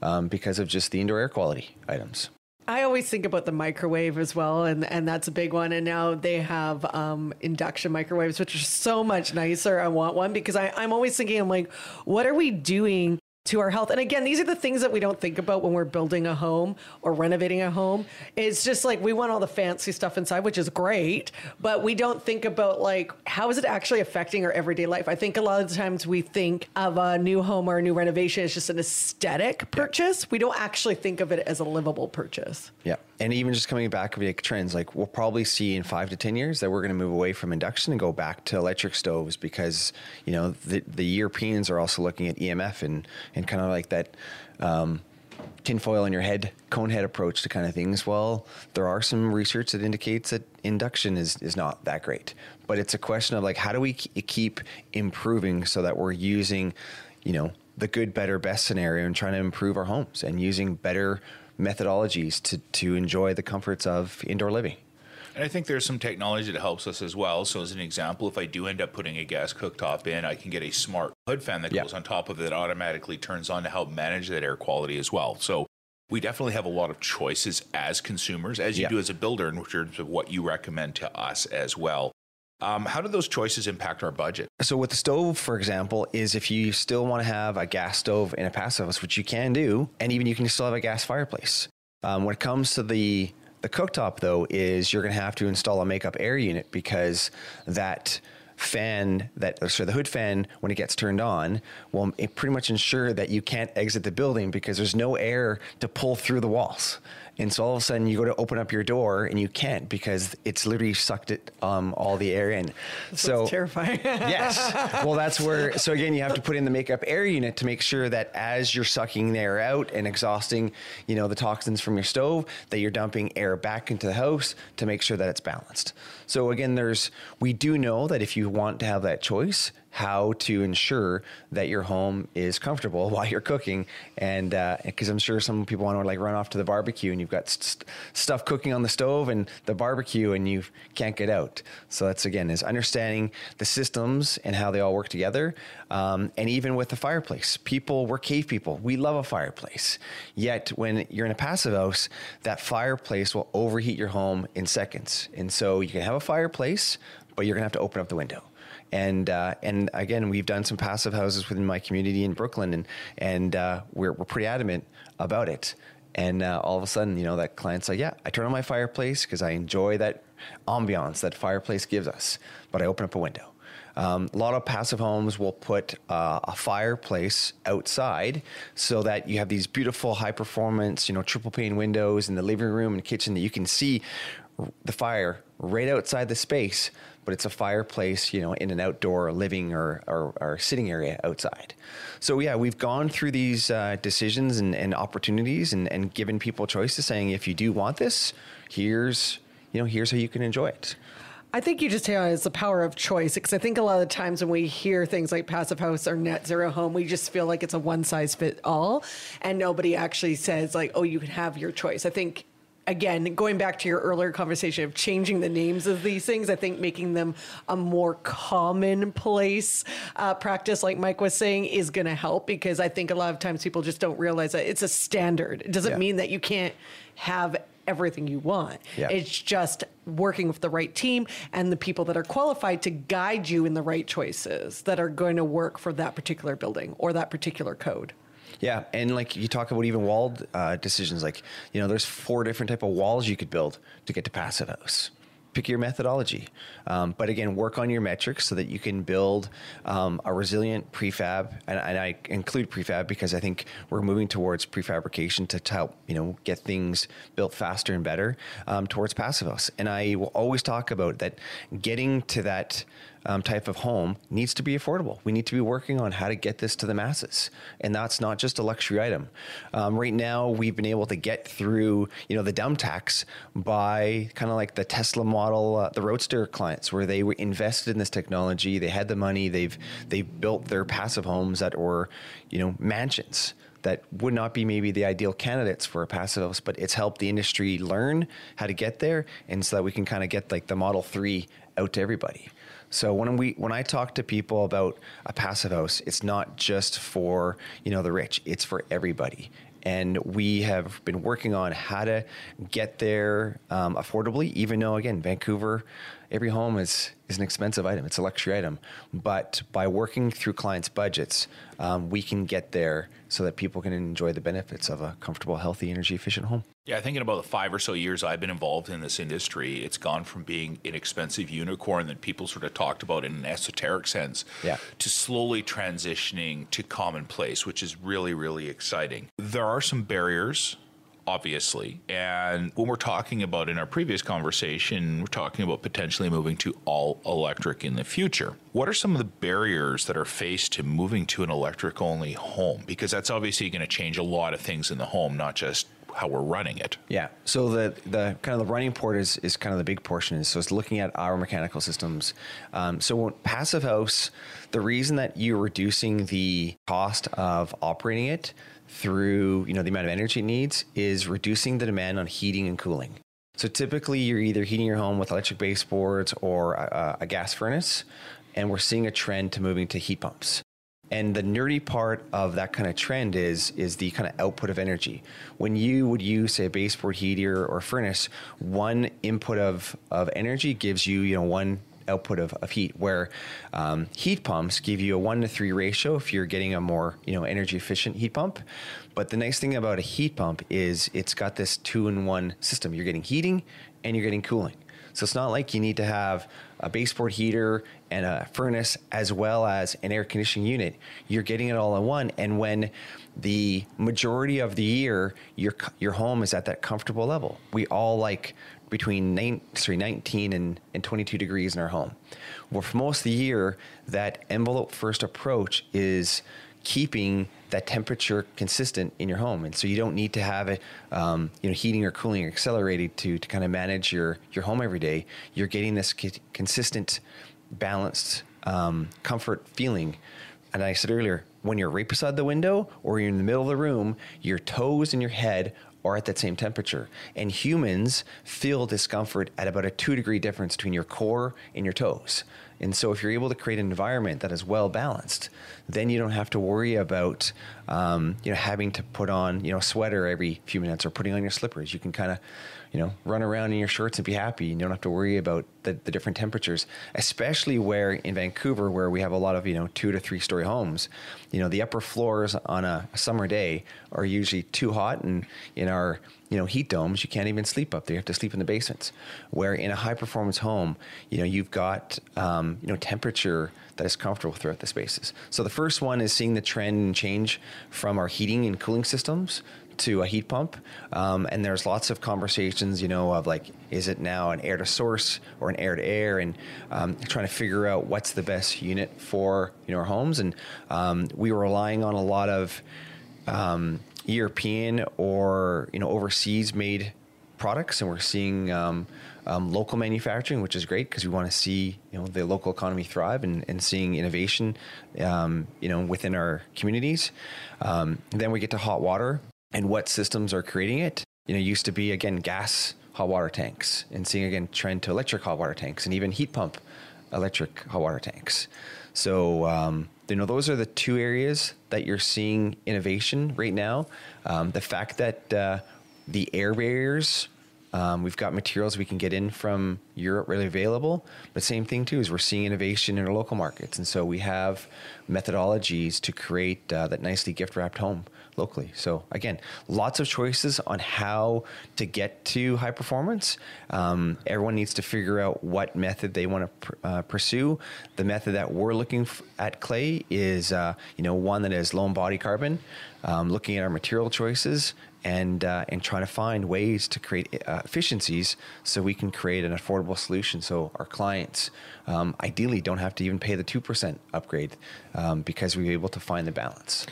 um, because of just the indoor air quality items. I always think about the microwave as well, and, and that's a big one. And now they have um, induction microwaves, which are so much nicer. I want one because I, I'm always thinking, I'm like, what are we doing to our health. And again, these are the things that we don't think about when we're building a home or renovating a home. It's just like we want all the fancy stuff inside, which is great, but we don't think about like how is it actually affecting our everyday life. I think a lot of the times we think of a new home or a new renovation as just an aesthetic purchase. Yeah. We don't actually think of it as a livable purchase. Yeah. And even just coming back like trends, like we'll probably see in five to 10 years that we're going to move away from induction and go back to electric stoves because, you know, the, the Europeans are also looking at EMF and, and kind of like that um, tinfoil in your head, cone head approach to kind of things. Well, there are some research that indicates that induction is, is not that great. But it's a question of like, how do we keep improving so that we're using, you know, the good, better, best scenario and trying to improve our homes and using better methodologies to, to enjoy the comforts of indoor living. And I think there's some technology that helps us as well. So, as an example, if I do end up putting a gas cooktop in, I can get a smart hood fan that goes on top of it that automatically turns on to help manage that air quality as well. So, we definitely have a lot of choices as consumers, as you do as a builder, in terms of what you recommend to us as well. Um, how do those choices impact our budget? So with the stove, for example, is if you still want to have a gas stove in a passive house, which you can do, and even you can still have a gas fireplace. Um, when it comes to the the cooktop, though, is you're going to have to install a makeup air unit because that fan that so the hood fan when it gets turned on will pretty much ensure that you can't exit the building because there's no air to pull through the walls and so all of a sudden you go to open up your door and you can't because it's literally sucked it um, all the air in. so terrifying. yes. Well, that's where. So again, you have to put in the makeup air unit to make sure that as you're sucking the air out and exhausting, you know, the toxins from your stove, that you're dumping air back into the house to make sure that it's balanced. So again, there's we do know that if you want to have that choice, how to ensure that your home is comfortable while you're cooking. And because uh, I'm sure some people want to like run off to the barbecue and you've got st- stuff cooking on the stove and the barbecue and you can't get out. So that's again is understanding the systems and how they all work together. Um, and even with the fireplace, people we're cave people. We love a fireplace. Yet when you're in a passive house, that fireplace will overheat your home in seconds. And so you can have a fireplace, but you're gonna have to open up the window and uh, and again, we've done some passive houses within my community in Brooklyn, and and uh, we're we're pretty adamant about it. And uh, all of a sudden, you know, that client's like, yeah, I turn on my fireplace because I enjoy that ambiance that fireplace gives us, but I open up a window. Um, a lot of passive homes will put uh, a fireplace outside so that you have these beautiful high performance, you know, triple pane windows in the living room and kitchen that you can see the fire right outside the space but it's a fireplace, you know, in an outdoor living or, or, or sitting area outside. So yeah, we've gone through these uh, decisions and, and opportunities and, and given people choices saying, if you do want this, here's, you know, here's how you can enjoy it. I think you just hit on it's the power of choice because I think a lot of the times when we hear things like passive house or net zero home, we just feel like it's a one size fit all, and nobody actually says like, "Oh, you can have your choice." I think again, going back to your earlier conversation of changing the names of these things, I think making them a more commonplace uh, practice, like Mike was saying, is going to help because I think a lot of times people just don't realize that it's a standard. It doesn't yeah. mean that you can't have everything you want. Yeah. It's just working with the right team and the people that are qualified to guide you in the right choices that are going to work for that particular building or that particular code. Yeah, and like you talk about even walled uh, decisions, like you know, there's four different type of walls you could build to get to passive house. Pick your methodology, um, but again, work on your metrics so that you can build um, a resilient prefab. And, and, I include prefab because I think we're moving towards prefabrication to help you know get things built faster and better um, towards passive house. And I will always talk about that getting to that um, type of home needs to be affordable. We need to be working on how to get this to the masses, and that's not just a luxury item. Um, right now, we've been able to get through, you know, the dumb tax by kind of like the Tesla model, uh, the Roadster clients, where they were invested in this technology, they had the money, they've they've built their passive homes that were, you know, mansions that would not be maybe the ideal candidates for a passive house, but it's helped the industry learn how to get there, and so that we can kind of get like the Model Three out to everybody. So when we when I talk to people about a passive house, it's not just for you know the rich; it's for everybody. And we have been working on how to get there um, affordably, even though again Vancouver every home is is an expensive item. It's a luxury item, but by working through clients' budgets, um, we can get there so that people can enjoy the benefits of a comfortable, healthy, energy efficient home. Yeah, I thinking about the five or so years I've been involved in this industry, it's gone from being an expensive unicorn that people sort of talked about in an esoteric sense, yeah. to slowly transitioning to commonplace, which is really, really exciting. There are some barriers obviously. And when we're talking about in our previous conversation, we're talking about potentially moving to all electric in the future. What are some of the barriers that are faced to moving to an electric only home? Because that's obviously going to change a lot of things in the home, not just how we're running it. Yeah. So the the kind of the running port is is kind of the big portion. So it's looking at our mechanical systems. Um, so passive house, the reason that you're reducing the cost of operating it through you know the amount of energy it needs is reducing the demand on heating and cooling. So typically, you're either heating your home with electric baseboards or a, a gas furnace, and we're seeing a trend to moving to heat pumps. And the nerdy part of that kind of trend is is the kind of output of energy. When you would use say a baseboard heater or furnace, one input of of energy gives you you know one output of, of heat where um, heat pumps give you a one to three ratio if you're getting a more you know energy efficient heat pump but the nice thing about a heat pump is it's got this two in one system you're getting heating and you're getting cooling so it's not like you need to have a baseboard heater and a furnace as well as an air conditioning unit. You're getting it all in one. And when the majority of the year your your home is at that comfortable level, we all like between sorry, 19 and, and 22 degrees in our home. Well, for most of the year, that envelope first approach is keeping that temperature consistent in your home, and so you don't need to have it, um, you know, heating or cooling accelerated to to kind of manage your your home every day. You're getting this consistent, balanced um, comfort feeling. And I said earlier, when you're right beside the window or you're in the middle of the room, your toes and your head are at that same temperature. And humans feel discomfort at about a two degree difference between your core and your toes. And so, if you're able to create an environment that is well balanced, then you don't have to worry about um, you know having to put on you know a sweater every few minutes or putting on your slippers. You can kind of you know run around in your shorts and be happy. You don't have to worry about the, the different temperatures, especially where in Vancouver, where we have a lot of you know two to three story homes. You know the upper floors on a, a summer day are usually too hot, and in our you know heat domes you can't even sleep up there. You have to sleep in the basements. Where in a high performance home you know you've got um, you know temperature that is comfortable throughout the spaces. So the first one is seeing the trend and change from our heating and cooling systems to a heat pump. Um, and there's lots of conversations you know of like is it now an air to source or an air to air? And um, trying to figure out what's the best unit for you know our homes. And um, we were relying on a lot of um, European or you know overseas made products, and we're seeing um, um, local manufacturing, which is great because we want to see you know the local economy thrive and, and seeing innovation, um, you know, within our communities. Um, then we get to hot water and what systems are creating it. You know, used to be again gas hot water tanks, and seeing again trend to electric hot water tanks, and even heat pump electric hot water tanks. So um, you know those are the two areas that you're seeing innovation right now. Um, the fact that uh, the air barriers, um, we've got materials we can get in from Europe really available. But same thing too is we're seeing innovation in our local markets, and so we have methodologies to create uh, that nicely gift wrapped home locally. So again, lots of choices on how to get to high performance. Um, everyone needs to figure out what method they want to pr- uh, pursue. The method that we're looking f- at Clay is, uh, you know, one that is low embodied carbon. Um, looking at our material choices and uh, and trying to find ways to create uh, efficiencies so we can create an affordable solution so our clients um, ideally don't have to even pay the 2% upgrade um, because we are able to find the balance.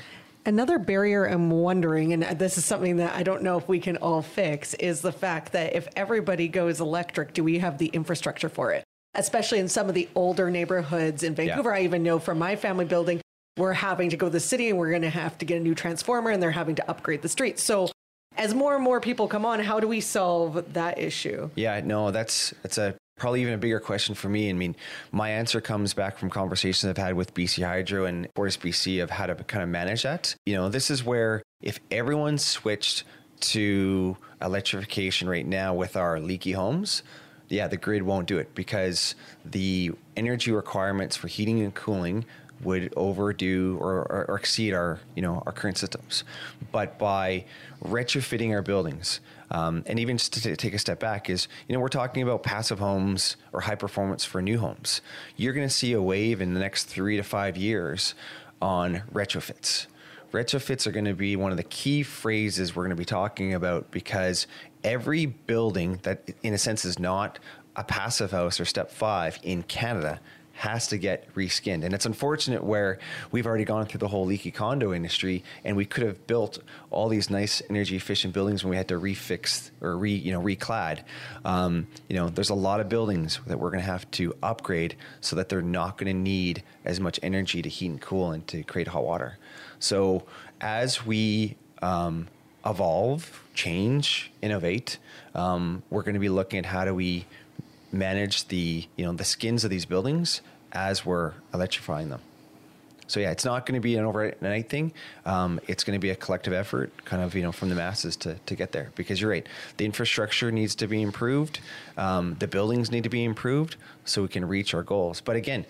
Another barrier I'm wondering, and this is something that I don't know if we can all fix, is the fact that if everybody goes electric, do we have the infrastructure for it? Especially in some of the older neighborhoods in Vancouver. Yeah. I even know from my family building, we're having to go to the city and we're going to have to get a new transformer and they're having to upgrade the streets. So as more and more people come on, how do we solve that issue? Yeah, no, that's that's a probably even a bigger question for me. I mean, my answer comes back from conversations I've had with BC Hydro and FortisBC of how to kind of manage that. You know, this is where if everyone switched to electrification right now with our leaky homes, yeah, the grid won't do it because the energy requirements for heating and cooling would overdo or, or, or, exceed our you know our current systems. But by retrofitting our buildings, um, and even just to take a step back, is you know we're talking about passive homes or high performance for new homes. You're going to see a wave in the next three to five years on retrofits. Retrofits are going to be one of the key phrases we're going to be talking about because every building that, in a sense, is not a passive house or step five in Canada has to get reskinned. And it's unfortunate where we've already gone through the whole leaky condo industry and we could have built all these nice energy efficient buildings when we had to refix or re, you know, reclad. Um, you know, there's a lot of buildings that we're going to have to upgrade so that they're not going to need as much energy to heat and cool and to create hot water. So as we um, evolve, change, innovate. Um, we're going to be looking at how do we manage the you know the skins of these buildings as we're electrifying them. So yeah, it's not going to be an overnight thing. Um, it's going to be a collective effort, kind of you know from the masses to to get there. Because you're right, the infrastructure needs to be improved, um, the buildings need to be improved, so we can reach our goals. But again,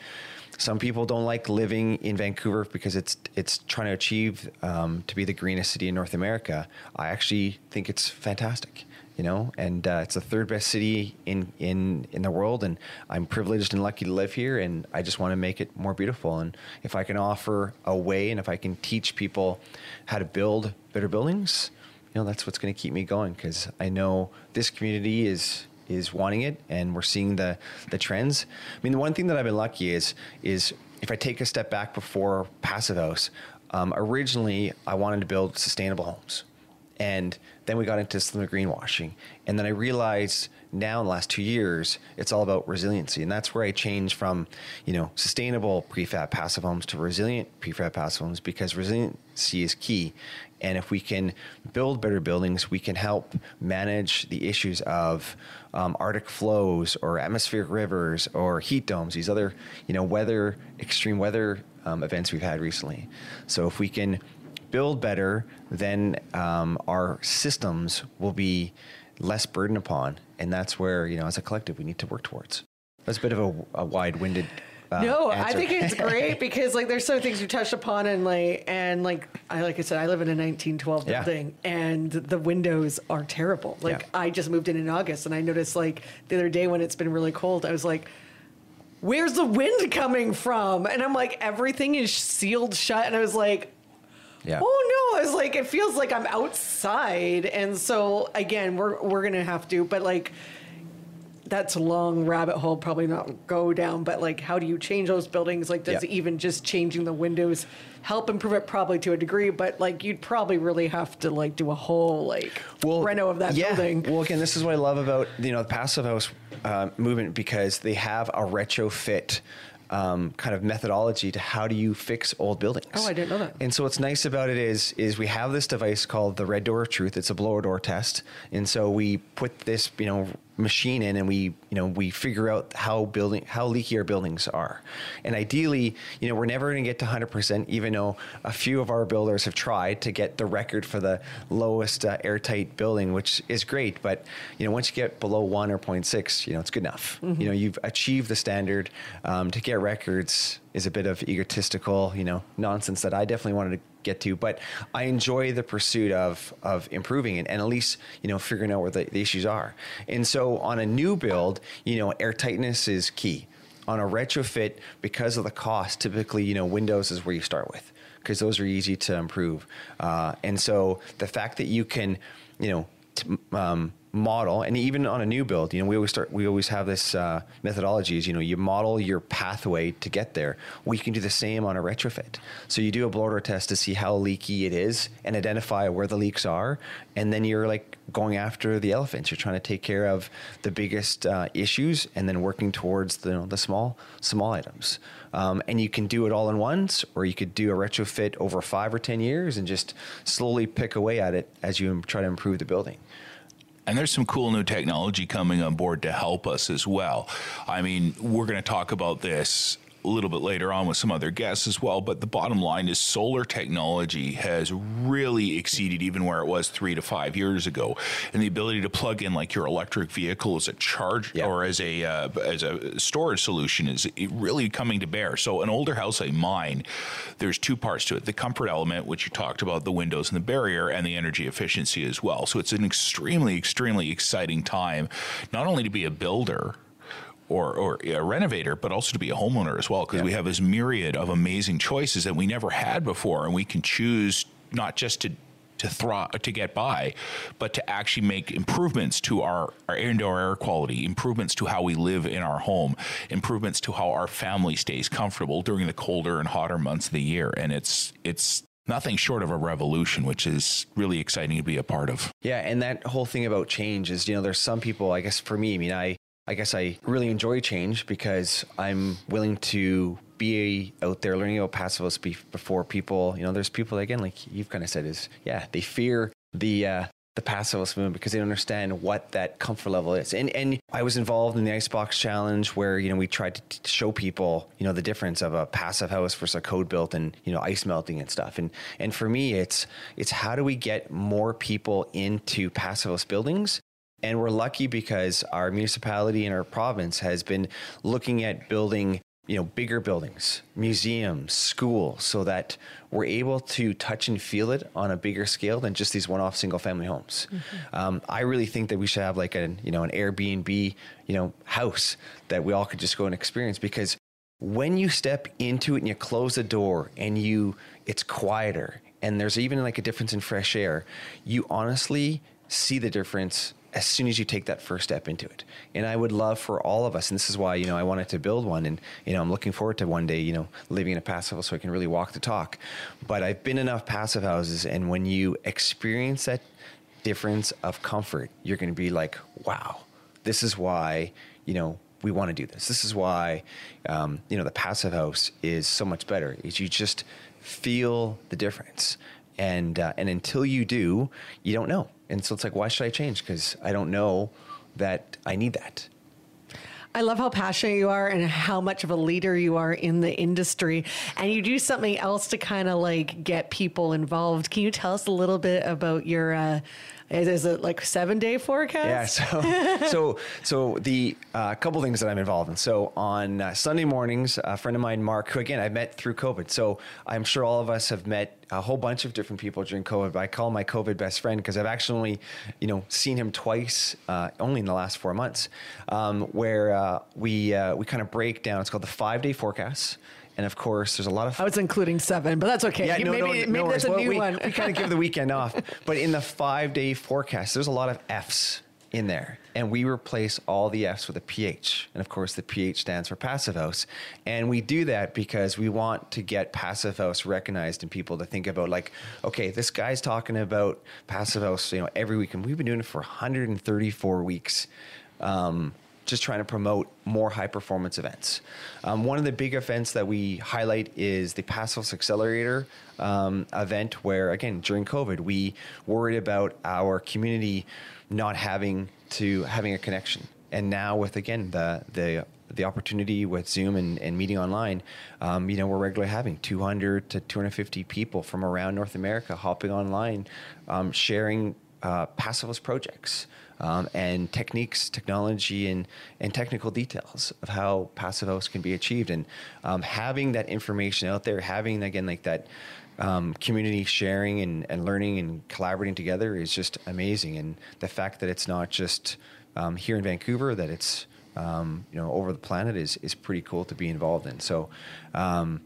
some people don't like living in Vancouver because it's it's trying to achieve um, to be the greenest city in North America. I actually think it's fantastic you know, and uh, it's the third best city in, in, in the world. And I'm privileged and lucky to live here. And I just want to make it more beautiful. And if I can offer a way and if I can teach people how to build better buildings, you know, that's what's going to keep me going because I know this community is is wanting it and we're seeing the the trends. I mean, the one thing that I've been lucky is is if I take a step back before Passive House, um, originally I wanted to build sustainable homes and then we got into some greenwashing. And then I realized now in the last two years, it's all about resiliency. And that's where I changed from, you know, sustainable prefab passive homes to resilient prefab passive homes because resiliency is key. And if we can build better buildings, we can help manage the issues of um, Arctic flows or atmospheric rivers or heat domes, these other, you know, weather, extreme weather um, events we've had recently. So if we can build better, then um, our systems will be less burden upon, and that's where you know, as a collective, we need to work towards. That's a bit of a, a wide-winded. Uh, no, answer. I think it's great because like there's some things you touched upon and like and like I like I said I live in a 1912 Yeah. building and the windows are terrible. Like Yeah. I just moved in in August and I noticed like the other day when it's been really cold I was like where's the wind coming from? And I'm like everything is sealed shut and I was like yeah. Oh no! I was like, it feels like I'm outside, and so again, we're we're gonna have to, but like, that's a long rabbit hole. Probably not go down, but like, how do you change those buildings? Like, does Yeah. even just changing the windows help improve it? Probably to a degree, but like, you'd probably really have to like do a whole like well, reno of that yeah. building. Well, again, this is what I love about you know the passive house uh, movement because they have a retrofit. Um, kind of methodology to how do you fix old buildings? Oh, I didn't know that. And so what's nice about it is is we have this device called the Red Door of Truth. It's a blower door test, and so we put this you know machine in and we you know we figure out how building how leaky our buildings are. And ideally you know we're never going to get to 100% even though a few of our builders have tried to get the record for the lowest uh, airtight building which is great but you know once you get below 1 or 0.6 you know it's good enough. You know you've achieved the standard. Um, to get records is a bit of egotistical you know nonsense that i definitely wanted to get to, but I enjoy the pursuit of of improving it and at least you know figuring out where the, the issues are. And so on a new build, you know, airtightness is key. On a retrofit, because of the cost, typically you know windows is where you start with because those are easy to improve. Uh, and so the fact that you can, you know. T- um, model and even on a new build you know we always start we always have this uh, methodology is you know you model your pathway to get there. We can do the same on a retrofit. So you do a blower test to see how leaky it is and identify where the leaks are and then you're like going after the elephants. You're trying to take care of the biggest uh, issues and then working towards the, you know, the small small items. Um, and you can do it all in once or you could do a retrofit over five or ten years and just slowly pick away at it as you try to improve the building And there's some cool new technology coming on board to help us as well. I mean, we're going to talk about this a little bit later on with some other guests as well. But the bottom line is solar technology has really exceeded even where it was three to five years ago, and the ability to plug in like your electric vehicle as a charge Yeah. or as a uh, as a storage solution is really coming to bear. So an older house like mine, there's two parts to it: the comfort element, which you talked about, the windows and the barrier, and the energy efficiency as well. So it's an extremely, extremely exciting time, not only to be a builder or, or a renovator, but also to be a homeowner as well, because Yeah. we have this myriad of amazing choices that we never had before, and we can choose not just to to thrive to get by, but to actually make improvements to our, our indoor air quality, improvements to how we live in our home, improvements to how our family stays comfortable during the colder and hotter months of the year, and it's it's nothing short of a revolution, which is really exciting to be a part of. Yeah, and that whole thing about change is, you know, there's some people, I guess for me, I mean, I I guess I really enjoy change because I'm willing to be out there learning about house before people. You know, there's people again, like you've kind of said, is yeah, they fear the uh, the house movement because they don't understand what that comfort level is. And and I was involved in the Icebox Challenge where you know we tried to t- show people you know the difference of a passive house versus a code built and you know ice melting and stuff. And and for me, it's it's how do we get more people into house buildings and we're lucky because our municipality and our province has been looking at building you know bigger buildings museums schools so that we're able to touch and feel it on a bigger scale than just these one-off single family homes mm-hmm. um, i really think that we should have like an you know an airbnb you know house that we all could just go and experience because when you step into it and you close the door and you it's quieter and there's even like a difference in fresh air you honestly see the difference as soon as you take that first step into it. And I would love for all of us, and this is why, you know, I wanted to build one. And, you know, I'm looking forward to one day, you know, living in a passive house so I can really walk the talk. But I've been enough passive houses. And when you experience that difference of comfort, you're going to be like, wow, this is why, you know, we want to do this. This is why, um, you know, the passive house is so much better. Is you just feel the difference, and uh, and until you do, you don't know. And so it's like, why should I change? Because I don't know that I need that. I love how passionate you are and how much of a leader you are in the industry. And you do something else to kind of like get people involved. Can you tell us a little bit about your uh, is it like seven day forecast? Yeah. So, so, so the uh, couple things that I'm involved in. So on uh, Sunday mornings, a friend of mine, Mark, who again I met through COVID. So I'm sure all of us have met a whole bunch of different people during COVID. But I call my COVID best friend because I've actually, only, you know, seen him twice, uh, only in the last four months, um, where uh, we uh, we kind of break down. It's called the five day forecast. And of course, there's a lot of. I was including seven, but that's okay. Yeah, no, maybe no, maybe no that's a well, new we, one. we kind of give the weekend off. But in the five day forecast, there's a lot of F's in there. And we replace all the F's with a PH. And of course, the PH stands for Passive House. And we do that because we want to get Passive House recognized and people to think about, like, okay, this guy's talking about Passive House, you know, every week. And we've been doing it for 134 weeks. Um, just trying to promote more high performance events. Um, one of the big events that we highlight is the Passive Accelerator um, event, where again during COVID we worried about our community not having to having a connection, and now with again the the the opportunity with Zoom and, and meeting online, um, you know, we're regularly having 200 to 250 people from around North America hopping online, um, sharing uh, Passivhaus projects um, and techniques, technology, and, and technical details of how passive house can be achieved. And um, having that information out there, having again like that um, community sharing and, and learning and collaborating together is just amazing. And the fact that it's not just um, here in Vancouver, that it's um, you know over the planet is is pretty cool to be involved in. So um,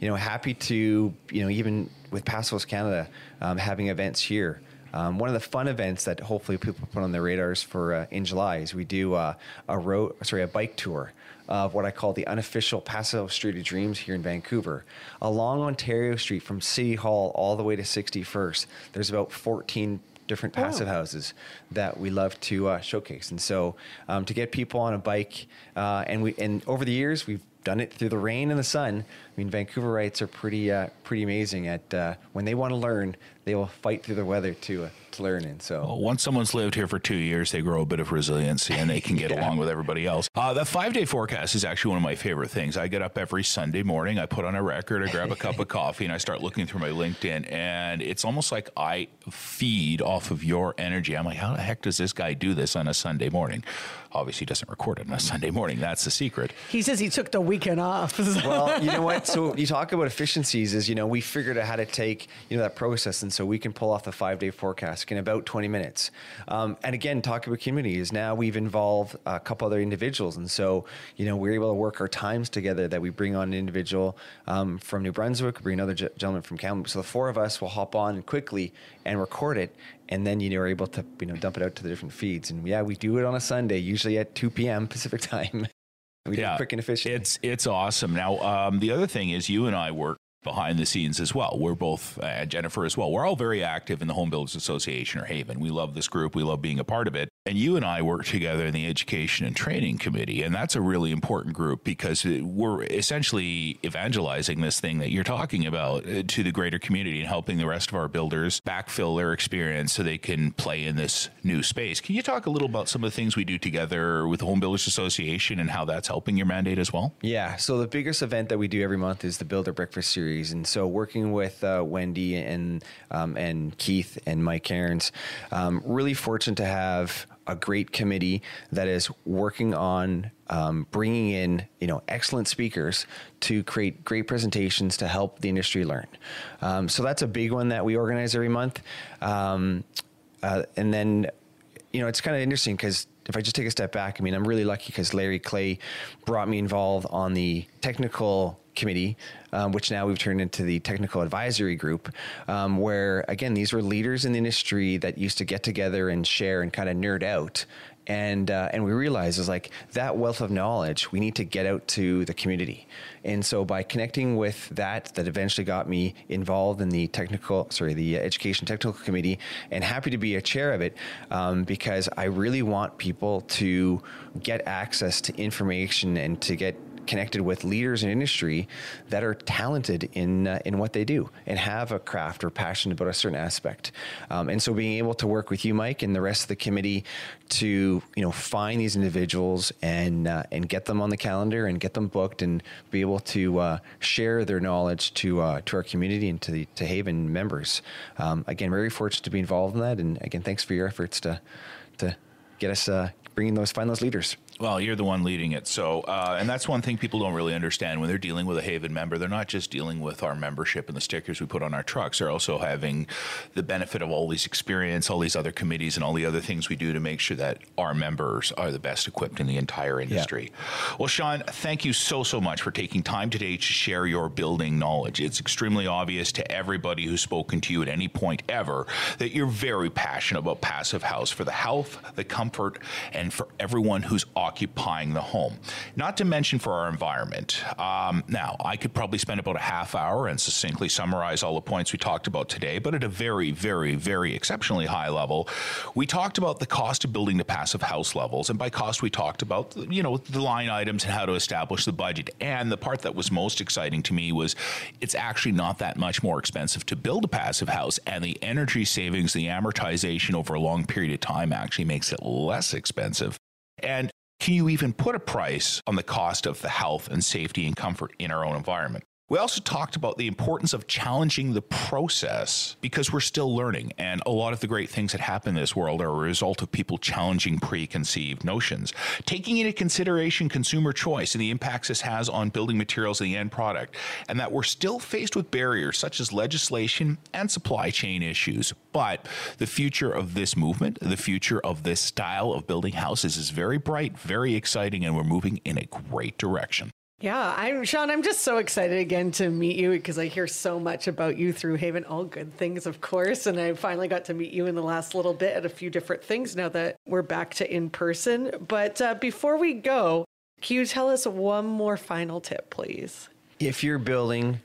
you know, happy to, you know, even with Passive House Canada, um, having events here. Um, one of the fun events that hopefully people put on their radars for uh, in July is we do uh, a road, sorry, a bike tour of what I call the unofficial Passive Street of Dreams here in Vancouver. Along Ontario Street from City Hall all the way to 61st, there's about 14 different oh. passive oh. houses that we love to uh, showcase. And so um, to get people on a bike, uh, and we and over the years we've done it through the rain and the sun. I mean, Vancouverites are pretty uh, pretty amazing at uh, when they want to learn, they will fight through the weather to uh, to learn in. So well, once someone's lived here for two years, they grow a bit of resiliency and they can get yeah. along with everybody else. Uh, the five day forecast is actually one of my favorite things. I get up every Sunday morning, I put on a record, I grab a cup of coffee, and I start looking through my LinkedIn, and it's almost like I feed off of your energy. I'm like, how the heck does this guy do this on a Sunday morning? Obviously, he doesn't record it on a Sunday morning. That's the secret. He says he took the weekend off. well, you know what? So you talk about efficiencies. Is you know we figured out how to take you know that process, and so we can pull off the five day forecast in about 20 minutes. Um, and again, talk about community is now we've involved a couple other individuals, and so you know we're able to work our times together. That we bring on an individual um, from New Brunswick, bring another gentleman from Kamloops. So the four of us will hop on quickly and record it, and then you know, are able to you know dump it out to the different feeds. And yeah, we do it on a Sunday, usually at 2 p.m. Pacific time. We yeah, quick and efficient. It's it's awesome. Now, um, the other thing is, you and I work behind the scenes as well. We're both uh, Jennifer as well. We're all very active in the Home Builders Association or HAVAN. We love this group. We love being a part of it. And you and I work together in the Education and Training Committee. And that's a really important group because we're essentially evangelizing this thing that you're talking about uh, to the greater community and helping the rest of our builders backfill their experience so they can play in this new space. Can you talk a little about some of the things we do together with the Home Builders Association and how that's helping your mandate as well? Yeah. So the biggest event that we do every month is the Builder Breakfast Series. And so working with uh, Wendy and, um, and Keith and Mike Cairns, um, really fortunate to have a great committee that is working on um, bringing in you know excellent speakers to create great presentations to help the industry learn. Um, so that's a big one that we organize every month, um, uh, and then you know it's kind of interesting because if I just take a step back, I mean I'm really lucky because Larry Clay brought me involved on the technical committee, um, which now we've turned into the technical advisory group, um, where again, these were leaders in the industry that used to get together and share and kind of nerd out. And, uh, and we realized is like that wealth of knowledge we need to get out to the community and so by connecting with that that eventually got me involved in the technical sorry the education technical committee and happy to be a chair of it um, because i really want people to get access to information and to get connected with leaders in industry that are talented in uh, in what they do and have a craft or passion about a certain aspect. Um, and so being able to work with you, Mike, and the rest of the committee to you know find these individuals and uh, and get them on the calendar and get them booked and be able to uh, share their knowledge to uh, to our community and to the to HAVAN members. Um, again, very fortunate to be involved in that, and again, thanks for your efforts to to get us uh, bringing those find those leaders. Well, you're the one leading it. So, uh, and that's one thing people don't really understand when they're dealing with a HAVAN member. They're not just dealing with our membership and the stickers we put on our trucks. They're also having the benefit of all these experience, all these other committees, and all the other things we do to make sure that our members are the best equipped in the entire industry. Yeah. Well, Shaun, thank you so, so much for taking time today to share your building knowledge. It's extremely obvious to everybody who's spoken to you at any point ever that you're very passionate about Passive House for the health, the comfort, and for everyone who's occupying the home. Not to mention for our environment. Um, now, I could probably spend about a half hour and succinctly summarize all the points we talked about today, but at a very, very, very exceptionally high level, we talked about the cost of building the passive house levels. And by cost, we talked about, you know, the line items and how to establish the budget. And the part that was most exciting to me was it's actually not that much more expensive to build a passive house. And the energy savings, the amortization over a long period of time actually makes it less expensive. And can you even put a price on the cost of the health and safety and comfort in our own environment? We also talked about the importance of challenging the process because we're still learning. And a lot of the great things that happen in this world are a result of people challenging preconceived notions, taking into consideration consumer choice and the impacts this has on building materials and the end product, and that we're still faced with barriers such as legislation and supply chain issues. But the future of this movement, the future of this style of building houses is very bright, very exciting, and we're moving in a great direction. Yeah, I'm Shaun. I'm just so excited again to meet you because I hear so much about you through HAVAN. All good things, of course. And I finally got to meet you in the last little bit at a few different things now that we're back to in person. But uh, before we go, can you tell us one more final tip, please? If you're building,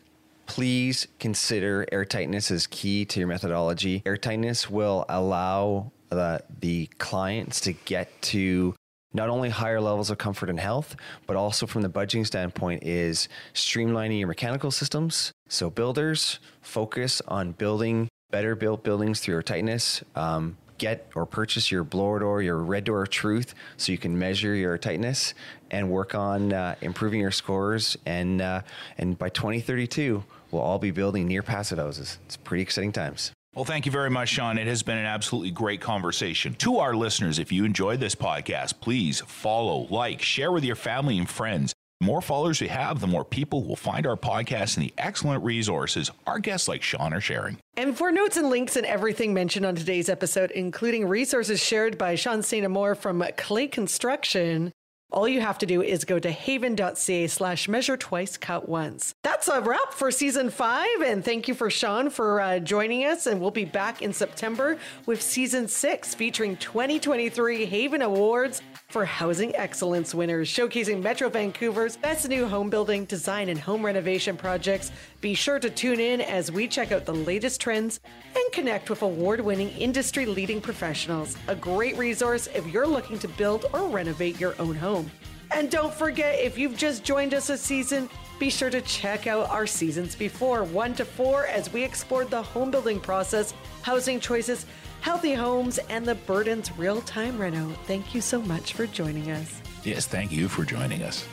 please consider airtightness as key to your methodology. Airtightness will allow the, the clients to get to not only higher levels of comfort and health, but also from the budgeting standpoint is streamlining your mechanical systems. So builders focus on building better built buildings through your tightness. Um, get or purchase your blower door, your red door of truth, so you can measure your tightness and work on uh, improving your scores. And uh, and by 2032, we'll all be building near passive houses. It's pretty exciting times. Well, thank you very much, Shaun. It has been an absolutely great conversation. To our listeners, if you enjoyed this podcast, please follow, like, share with your family and friends. The more followers we have, the more people will find our podcast and the excellent resources our guests like Shaun are sharing. And for notes and links and everything mentioned on today's episode, including resources shared by Shaun St-Amour from Clay Construction, all you have to do is go to havan.ca slash measure twice, cut once. That's a wrap for season five. And thank you for Shaun for uh, joining us. And we'll be back in September with season six featuring 2023 HAVAN Awards for housing excellence winners, showcasing Metro Vancouver's best new home building, design, and home renovation projects. Be sure to tune in as we check out the latest trends and connect with award winning industry leading professionals. A great resource if you're looking to build or renovate your own home. And don't forget, if you've just joined us this season, be sure to check out our seasons before, one to four, as we explored the home building process, housing choices, healthy homes, and the Burden's real time reno. Thank you so much for joining us. Yes, thank you for joining us.